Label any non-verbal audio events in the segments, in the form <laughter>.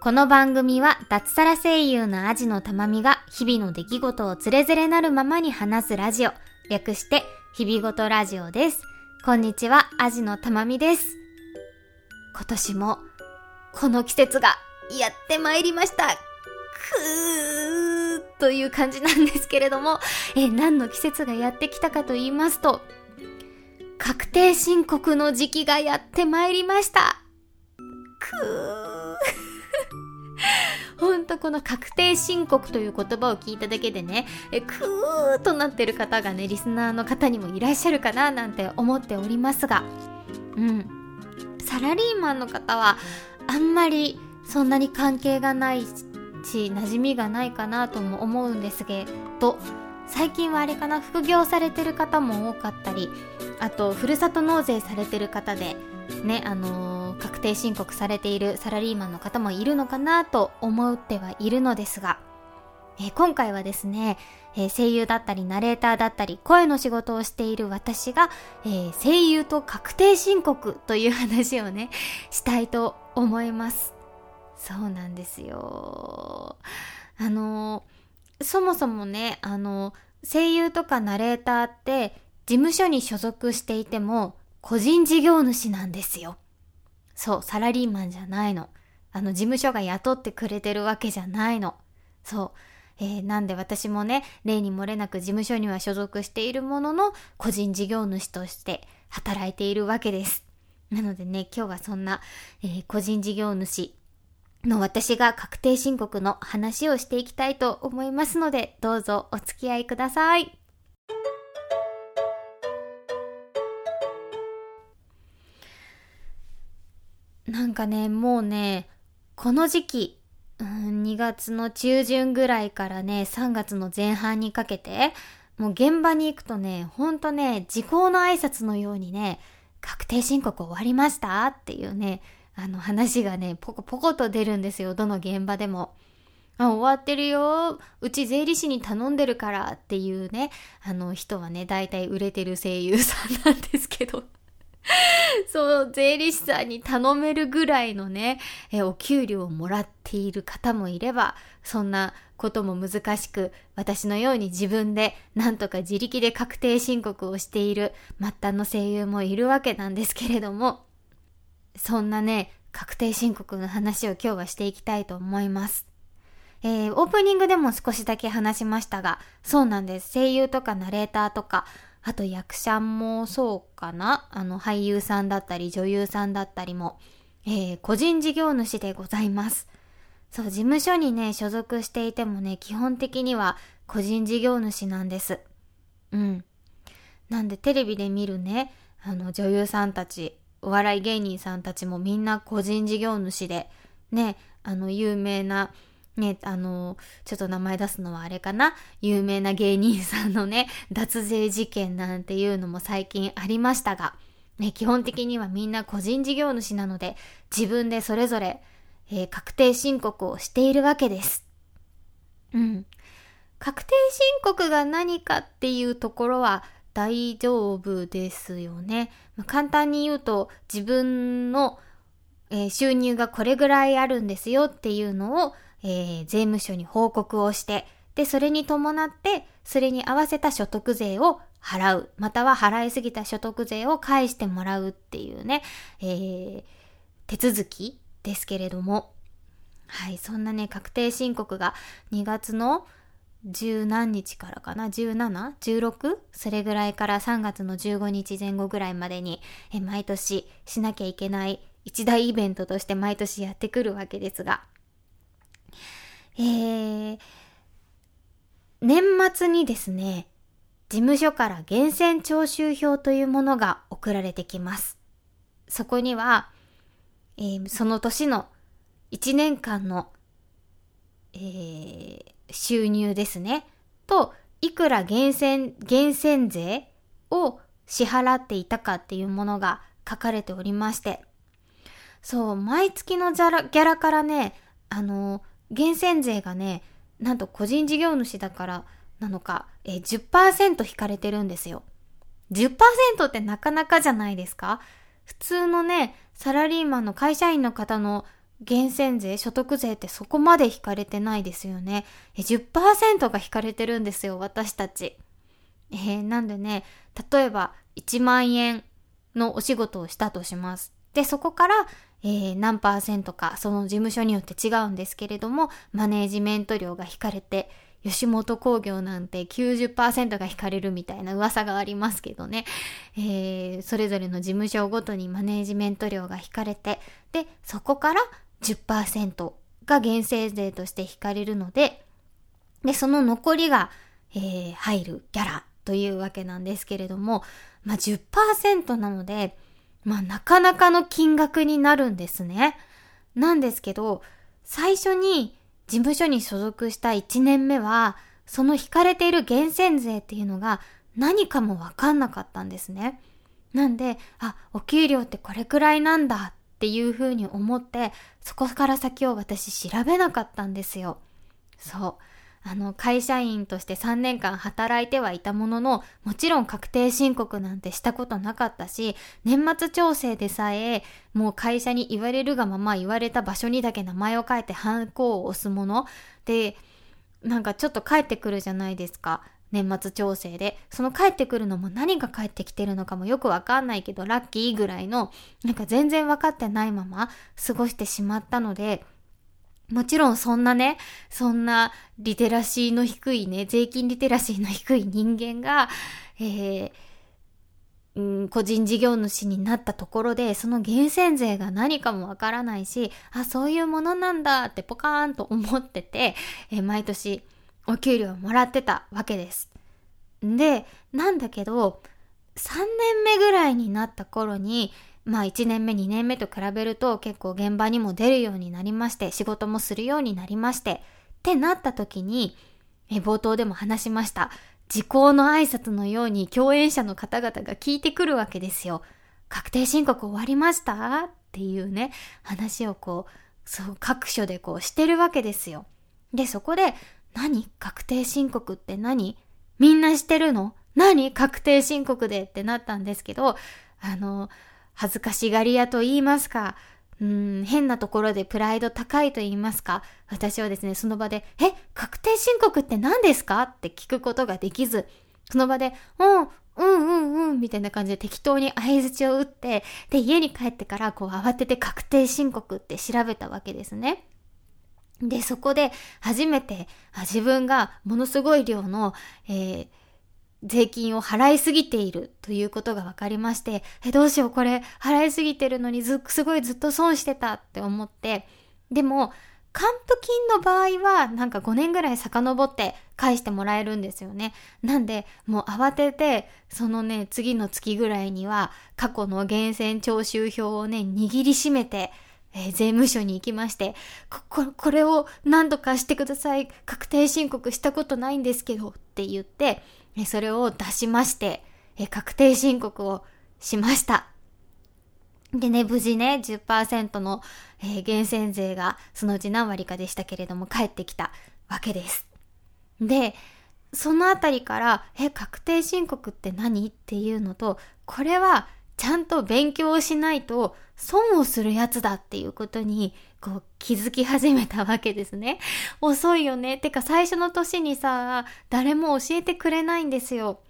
この番組は脱サラ声優のアジのたまみが日々の出来事をつれづれなるままに話すラジオ。略して日々ごとラジオです。こんにちは、アジのたまみです。今年もこの季節がやってまいりました。くーという感じなんですけれども、え何の季節がやってきたかと言いますと、確定申告の時期がやってまいりました。くー <laughs> ほんとこの確定申告という言葉を聞いただけでね、え、くーとなってる方がね、リスナーの方にもいらっしゃるかななんて思っておりますが、うん。サラリーマンの方は、あんまりそんなに関係がないし、馴染みがないかなとも思うんですけど、最近はあれかな、副業されてる方も多かったり、あと、ふるさと納税されてる方で、ね、あのー、確定申告されているサラリーマンの方もいるのかなと思ってはいるのですが、えー、今回はですね、えー、声優だったりナレーターだったり声の仕事をしている私が、え声優と確定申告という話をね、<laughs> したいと思います。そうなんですよ。あのそもそもね、あの声優とかナレーターって事務所に所属していても個人事業主なんですよ。そう、サラリーマンじゃないの。あの、事務所が雇ってくれてるわけじゃないの。そう。えー、なんで私もね、例に漏れなく事務所には所属しているものの、個人事業主として働いているわけです。なのでね、今日はそんな、えー、個人事業主の私が確定申告の話をしていきたいと思いますので、どうぞお付き合いください。なんかね、もうね、この時期、うん、2月の中旬ぐらいからね、3月の前半にかけて、もう現場に行くとね、ほんとね、時効の挨拶のようにね、確定申告終わりましたっていうね、あの話がね、ポコポコと出るんですよ、どの現場でも。あ、終わってるよ。うち税理士に頼んでるからっていうね、あの人はね、大体売れてる声優さんなんですけど。<laughs> そう、税理士さんに頼めるぐらいのね、えお給料をもらっている方もいれば、そんなことも難しく、私のように自分でなんとか自力で確定申告をしている末端の声優もいるわけなんですけれども、そんなね、確定申告の話を今日はしていきたいと思います。えー、オープニングでも少しだけ話しましたが、そうなんです。声優とかナレーターとか、あと役者もそうかなあの俳優さんだったり女優さんだったりも、えー、個人事業主でございます。そう、事務所にね、所属していてもね、基本的には個人事業主なんです。うん。なんでテレビで見るね、あの女優さんたち、お笑い芸人さんたちもみんな個人事業主で、ね、あの有名なね、あの、ちょっと名前出すのはあれかな？有名な芸人さんのね、<laughs> 脱税事件なんていうのも最近ありましたが、ね、基本的にはみんな個人事業主なので、自分でそれぞれ、えー、確定申告をしているわけです。うん。確定申告が何かっていうところは大丈夫ですよね。まあ、簡単に言うと、自分の、えー、収入がこれぐらいあるんですよっていうのを、えー、税務署に報告をして、で、それに伴って、それに合わせた所得税を払う、または払いすぎた所得税を返してもらうっていうね、えー、手続きですけれども、はい、そんなね、確定申告が2月の十何日からかな ?17?16? それぐらいから3月の15日前後ぐらいまでに、え毎年しなきゃいけない一大イベントとして毎年やってくるわけですが、えー、年末にですね、事務所から源泉徴収票というものが送られてきます。そこには、えー、その年の1年間の、えー、収入ですね。と、いくら源泉、源泉税を支払っていたかっていうものが書かれておりまして、そう、毎月のギャラからね、あの源泉税がね、なんと個人事業主だからなのか、えー、10%引かれてるんですよ。10%ってなかなかじゃないですか？普通のね、サラリーマンの会社員の方の源泉税、所得税ってそこまで引かれてないですよね。え10%が引かれてるんですよ、私たち。えー、なんでね、例えば1万円のお仕事をしたとします。で、そこから、えー、何パーセントか、その事務所によって違うんですけれども、マネージメント料が引かれて、吉本興業なんて90%が引かれるみたいな噂がありますけどね、えー、それぞれの事務所ごとにマネージメント料が引かれて、で、そこから10%が減税税として引かれるので、で、その残りが、えー、入るギャラというわけなんですけれども、まあ、10%なので、まあ、なかなかの金額になるんですね。なんですけど、最初に事務所に所属した1年目は、その引かれている源泉税っていうのが何かもわかんなかったんですね。なんで、あ、お給料ってこれくらいなんだっていうふうに思って、そこから先を私調べなかったんですよ。そう。あの、会社員として3年間働いてはいたものの、もちろん確定申告なんてしたことなかったし、年末調整でさえ、もう会社に言われるがまま言われた場所にだけ名前を書いてハンコを押すもので、なんかちょっと帰ってくるじゃないですか。年末調整で。その帰ってくるのも何が帰ってきてるのかもよくわかんないけど、ラッキーぐらいの、なんか全然わかってないまま過ごしてしまったので、もちろんそんなね、そんなリテラシーの低いね、税金リテラシーの低い人間が、えーうん、個人事業主になったところで、その源泉税が何かもわからないし、あ、そういうものなんだってポカーンと思ってて、えー、毎年お給料をもらってたわけです。で、なんだけど、3年目ぐらいになった頃に、まあ1年目2年目と比べると結構現場にも出るようになりまして、仕事もするようになりまして、ってなった時に、冒頭でも話しました。時効の挨拶のように共演者の方々が聞いてくるわけですよ。確定申告終わりました？っていうね、話をこう、そう、各所でこうしてるわけですよ。で、そこで、何？確定申告って何？みんなしてるの？何？確定申告で？ってなったんですけど、あの、恥ずかしがり屋と言いますか、うん、変なところでプライド高いと言いますか、私はですね、その場で、え、確定申告って何ですか？って聞くことができず、その場で、うん、うんうんうんみたいな感じで適当に相槌を打って、で、家に帰ってからこう慌てて確定申告って調べたわけですね。で、そこで初めて自分がものすごい量の、えー税金を払いすぎているということが分かりまして、え、どうしようこれ払いすぎてるのにず、すごいずっと損してたって思って、でも、還付金の場合はなんか5年ぐらい遡って返してもらえるんですよね。なんで、もう慌てて、そのね、次の月ぐらいには過去の源泉徴収票をね、握りしめて、えー、税務署に行きましてこ、これを何とかしてください。確定申告したことないんですけどって言って、えそれを出しまして、え確定申告をしました。でね、無事ね、10%の、えー、源泉税がそのうち何割かでしたけれども返ってきたわけです。で、そのあたりから、え、確定申告って何？っていうのと、これはちゃんと勉強しないと損をするやつだっていうことにこう気づき始めたわけですね。<laughs> 遅いよね。てか最初の年にさ、誰も教えてくれないんですよ。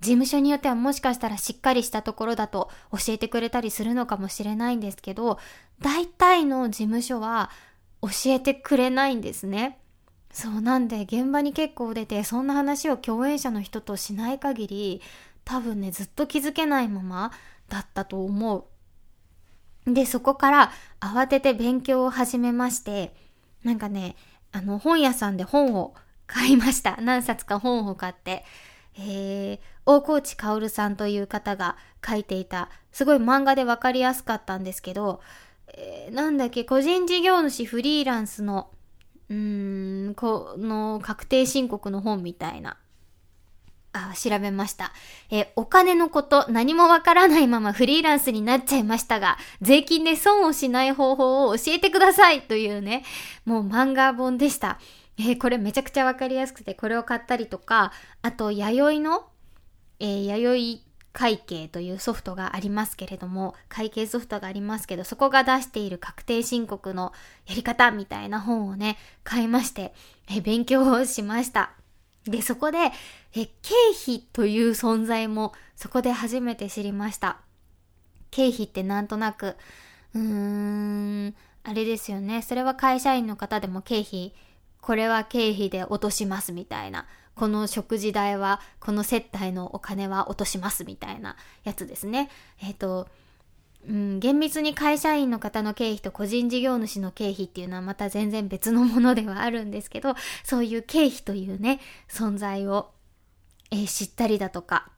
事務所によってはもしかしたらしっかりしたところだと教えてくれたりするのかもしれないんですけど、大体の事務所は教えてくれないんですね。そうなんで現場に結構出てそんな話を共演者の人としない限り多分ねずっと気づけないままだったと思う。で、そこから慌てて勉強を始めまして、なんかね、あの、本屋さんで本を買いました。<laughs> 何冊か本を買って。えー、大河内薫さんという方が書いていた、すごい漫画でわかりやすかったんですけど、えー、なんだっけ、個人事業主フリーランスの、うーん、この確定申告の本みたいなあ、調べました。えお金のこと何もわからないままフリーランスになっちゃいましたが、税金で損をしない方法を教えてくださいというね、もう漫画本でした。えー、これめちゃくちゃわかりやすくて、これを買ったりとか、あと、弥生の、えー、弥生会計というソフトがありますけれども、会計ソフトがありますけど、そこが出している確定申告のやり方みたいな本をね、買いまして、え勉強をしました。で、そこで、え、経費という存在もそこで初めて知りました。経費ってなんとなく、うーん、あれですよね。それは会社員の方でも経費、これは経費で落としますみたいな。この食事代は、この接待のお金は落としますみたいなやつですね。えっ、ー、と、うん、厳密に会社員の方の経費と個人事業主の経費っていうのはまた全然別のものではあるんですけど、そういう経費というね、存在を、えー、知ったりだとか、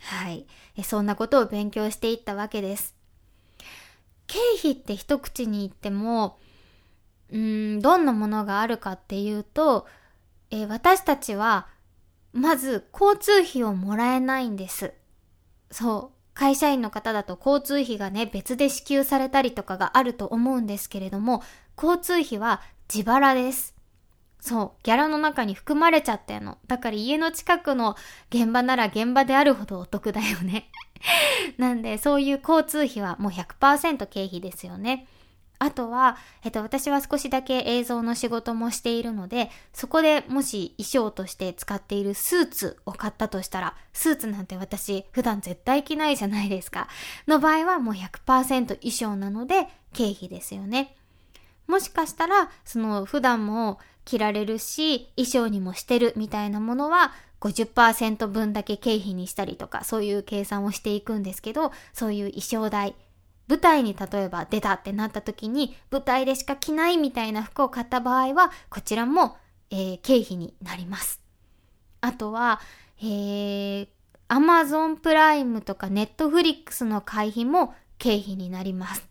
はい、えそんなことを勉強していったわけです。経費って一口に言っても、うん、どんなものがあるかっていうと、えー、私たちは、まず交通費をもらえないんです。そう。会社員の方だと交通費がね、別で支給されたりとかがあると思うんですけれども、交通費は自腹です。そう、ギャラの中に含まれちゃったの。だから家の近くの現場なら現場であるほどお得だよね。<laughs> なんで、そういう交通費はもう100%経費ですよね。あとは、えっと、私は少しだけ映像の仕事もしているので、そこでもし衣装として使っているスーツを買ったとしたら、スーツなんて私普段絶対着ないじゃないですか。の場合はもう100%衣装なので経費ですよね。もしかしたら、その普段も着られるし、衣装にもしてるみたいなものは50%分だけ経費にしたりとか、そういう計算をしていくんですけど、そういう衣装代、舞台に例えば出たってなった時に舞台でしか着ないみたいな服を買った場合はこちらも、えー、経費になります。あとは、えー、Amazon プライムとか Netflix の会費も経費になります。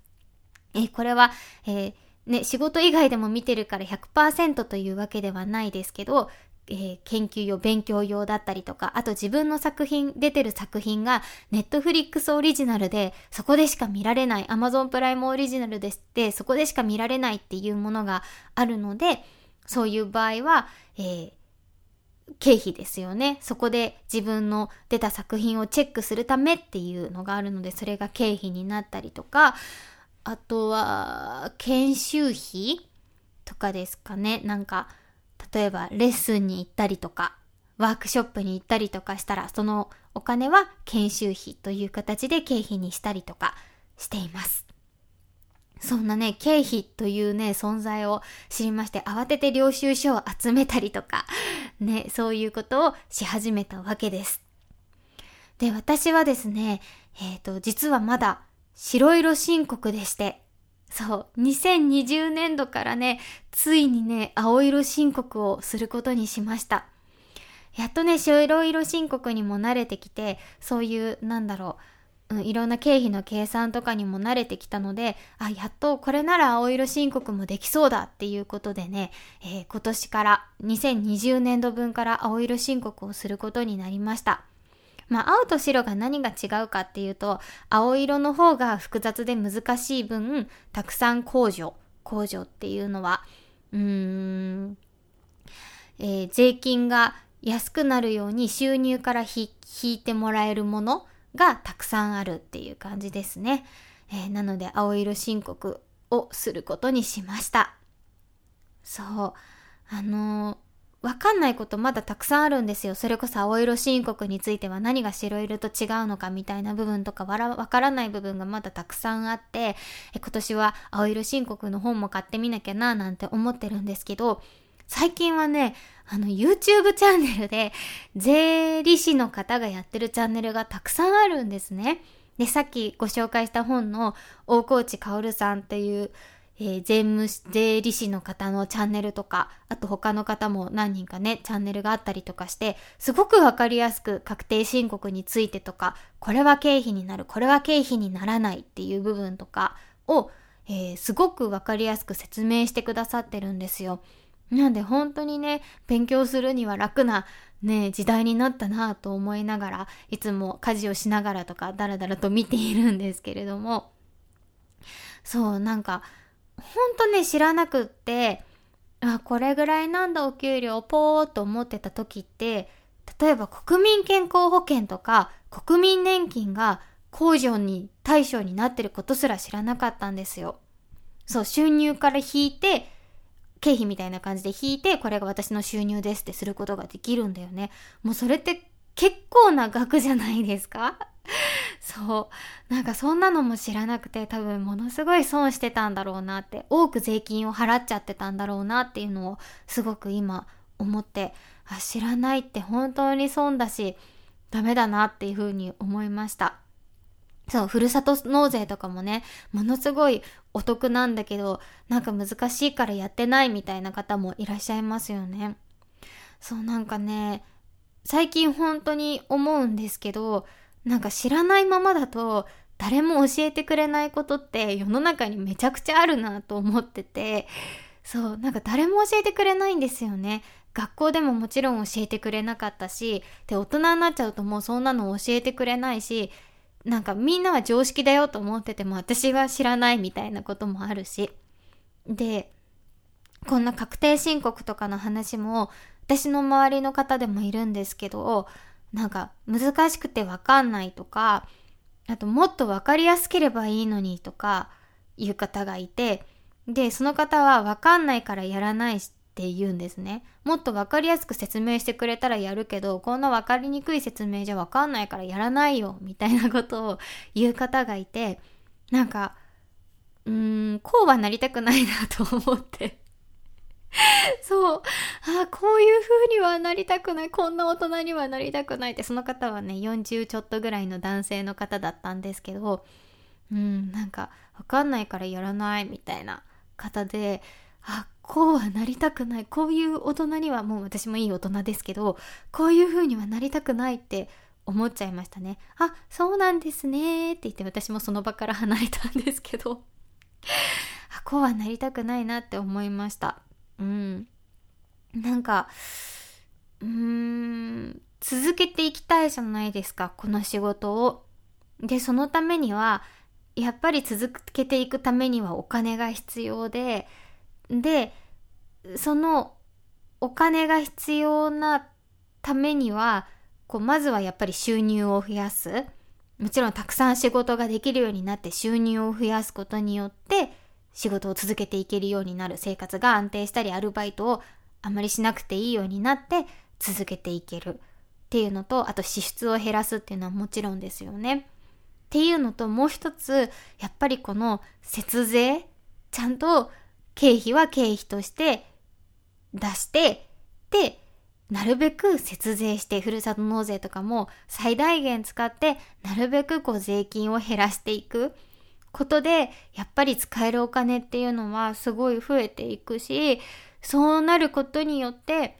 えー、これは、えーね、仕事以外でも見てるから100%というわけではないですけど、えー、研究用、勉強用だったりとか、あと自分の作品、出てる作品が、ネットフリックスオリジナルで、そこでしか見られない、アマゾンプライムオリジナルですって、そこでしか見られないっていうものがあるので、そういう場合は、えー、経費ですよね。そこで自分の出た作品をチェックするためっていうのがあるので、それが経費になったりとか、あとは、研修費とかですかね。なんか、例えばレッスンに行ったりとか、ワークショップに行ったりとかしたら、そのお金は研修費という形で経費にしたりとかしています。そんなね、経費というね、存在を知りまして、慌てて領収書を集めたりとか、<laughs> ね、そういうことをし始めたわけです。で、私はですね、えっ、ー、と、実はまだ白色申告でして、そう、2020年度からね、ついにね、青色申告をすることにしました。やっとね、白色申告にも慣れてきて、そういう、なんだろう、うん、いろんな経費の計算とかにも慣れてきたので、あ、やっとこれなら青色申告もできそうだっていうことでね、えー、今年から2020年度分から青色申告をすることになりました。まあ、青と白が何が違うかっていうと、青色の方が複雑で難しい分、たくさん控除、控除っていうのは、うーん、えー、税金が安くなるように収入から引いてもらえるものがたくさんあるっていう感じですね。えー、なので、青色申告をすることにしました。そう。あのーわかんないことまだたくさんあるんですよ。それこそ青色申告については何が白色と違うのかみたいな部分とかわからない部分がまだたくさんあって、え今年は青色申告の本も買ってみなきゃななんて思ってるんですけど、最近はね、あの YouTube チャンネルで税理士の方がやってるチャンネルがたくさんあるんですね。で、さっきご紹介した本の大河内薫さんっていうえー、税務税理士の方のチャンネルとか、あと他の方も何人かね、チャンネルがあったりとかして、すごくわかりやすく確定申告についてとか、これは経費になる、これは経費にならないっていう部分とかを、えー、すごくわかりやすく説明してくださってるんですよ。なんで本当にね、勉強するには楽なね、時代になったなぁと思いながら、いつも家事をしながらとかダラダラと見ているんですけれども、そう、なんか、ほんとね、知らなくって、あ、これぐらいなんだお給料、ぽーっと思ってた時って、例えば国民健康保険とか国民年金が控除に対象になってることすら知らなかったんですよ。そう、収入から引いて、経費みたいな感じで引いて、これが私の収入ですってすることができるんだよね。もうそれって結構な額じゃないですか？<laughs> そう。なんかそんなのも知らなくて多分ものすごい損してたんだろうなって、多く税金を払っちゃってたんだろうなっていうのをすごく今思って、あ、知らないって本当に損だし、ダメだなっていうふうに思いました。そう、ふるさと納税とかもね、ものすごいお得なんだけど、なんか難しいからやってないみたいな方もいらっしゃいますよね。そう、なんかね、最近本当に思うんですけど、なんか知らないままだと、誰も教えてくれないことって世の中にめちゃくちゃあるなと思ってて、そう、なんか誰も教えてくれないんですよね。学校でももちろん教えてくれなかったし、で、大人になっちゃうともうそんなの教えてくれないし、なんかみんなは常識だよと思ってても私は知らないみたいなこともあるし。で、こんな確定申告とかの話も私の周りの方でもいるんですけど、なんか難しくてわかんないとか、あともっとわかりやすければいいのにとかいう方がいて、で、その方はわかんないからやらないって言うんですね。もっとわかりやすく説明してくれたらやるけど、こんなわかりにくい説明じゃわかんないからやらないよ、みたいなことを <laughs> 言う方がいて、なんか、うーん、こうはなりたくないなと思って <laughs> そう。あこういう風にはなりたくない。こんな大人にはなりたくないって、その方はね、40ちょっとぐらいの男性の方だったんですけど、うん、なんか、わかんないからやらないみたいな方で、あ、こうはなりたくない。こういう大人にはもう私もいい大人ですけど、こういう風にはなりたくないって思っちゃいましたね。あ、そうなんですねって言って私もその場から離れたんですけど、あ、こうはなりたくないなって思いました。うん。なんか、うーん、続けていきたいじゃないですか、この仕事を。で、そのためには、やっぱり続けていくためにはお金が必要で、で、そのお金が必要なためには、こう、まずはやっぱり収入を増やす。もちろんたくさん仕事ができるようになって収入を増やすことによって仕事を続けていけるようになる生活が安定したりアルバイトをあまりしなくていいようになって続けていけるっていうのとあと支出を減らすっていうのはもちろんですよね。っていうのともう一つやっぱりこの節税ちゃんと経費は経費として出して、で、なるべく節税して、ふるさと納税とかも最大限使って、なるべくこう税金を減らしていくことで、やっぱり使えるお金っていうのはすごい増えていくし、そうなることによって、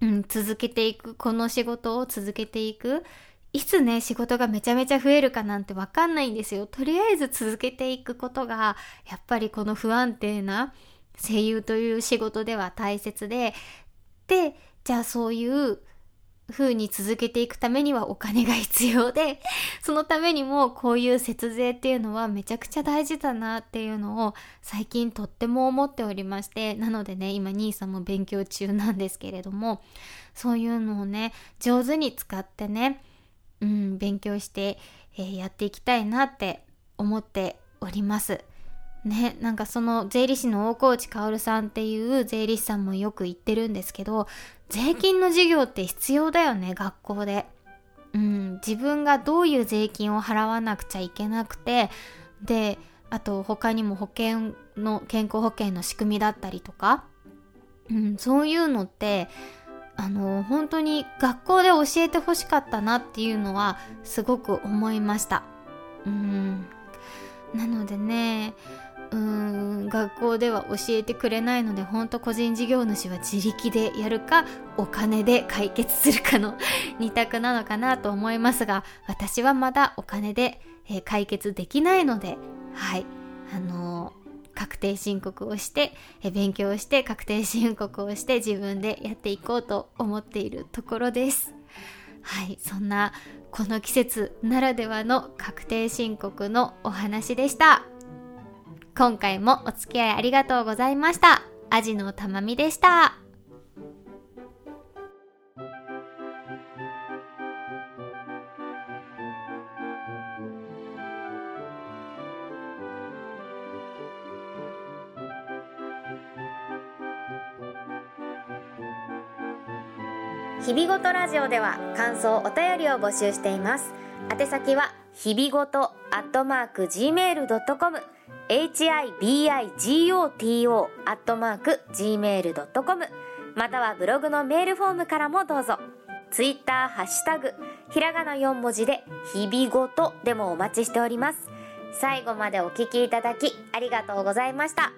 うん、続けていく、この仕事を続けていく。いつね、仕事がめちゃめちゃ増えるかなんてわかんないんですよ。とりあえず続けていくことが、やっぱりこの不安定な声優という仕事では大切で、で、じゃあそういう風に続けていくためにはお金が必要で、<laughs> そのためにもこういう節税っていうのはめちゃくちゃ大事だなっていうのを最近とっても思っておりまして、なのでね、今兄さんも勉強中なんですけれども、そういうのをね、上手に使ってね、うん、勉強して、えー、やっていきたいなって思っております。ね、なんかその税理士の大河内薫さんっていう税理士さんもよく言ってるんですけど、税金の授業って必要だよね、学校で。うん、自分がどういう税金を払わなくちゃいけなくて、で、あと他にも保険の、健康保険の仕組みだったりとか、うん、そういうのって、あの本当に学校で教えてほしかったなっていうのはすごく思いました。うん。なのでねうーん学校では教えてくれないので本当個人事業主は自力でやるかお金で解決するかの <laughs> 2択なのかなと思いますが私はまだお金で、えー、解決できないのではいあの確定申告をして、え勉強をして確定申告をして自分でやっていこうと思っているところです。はい、そんなこの季節ならではの確定申告のお話でした。今回もお付き合いありがとうございました。アジのたまみでした。日々ごとラジオでは感想お便りを募集しています。宛先は日々ごとアットマーク gmail.com hibigoto アットマーク gmail.com またはブログのメールフォームからもどうぞ。ツイッターハッシュタグひらがな4文字で日々ごとでもお待ちしております。最後までお聞きいただきありがとうございました。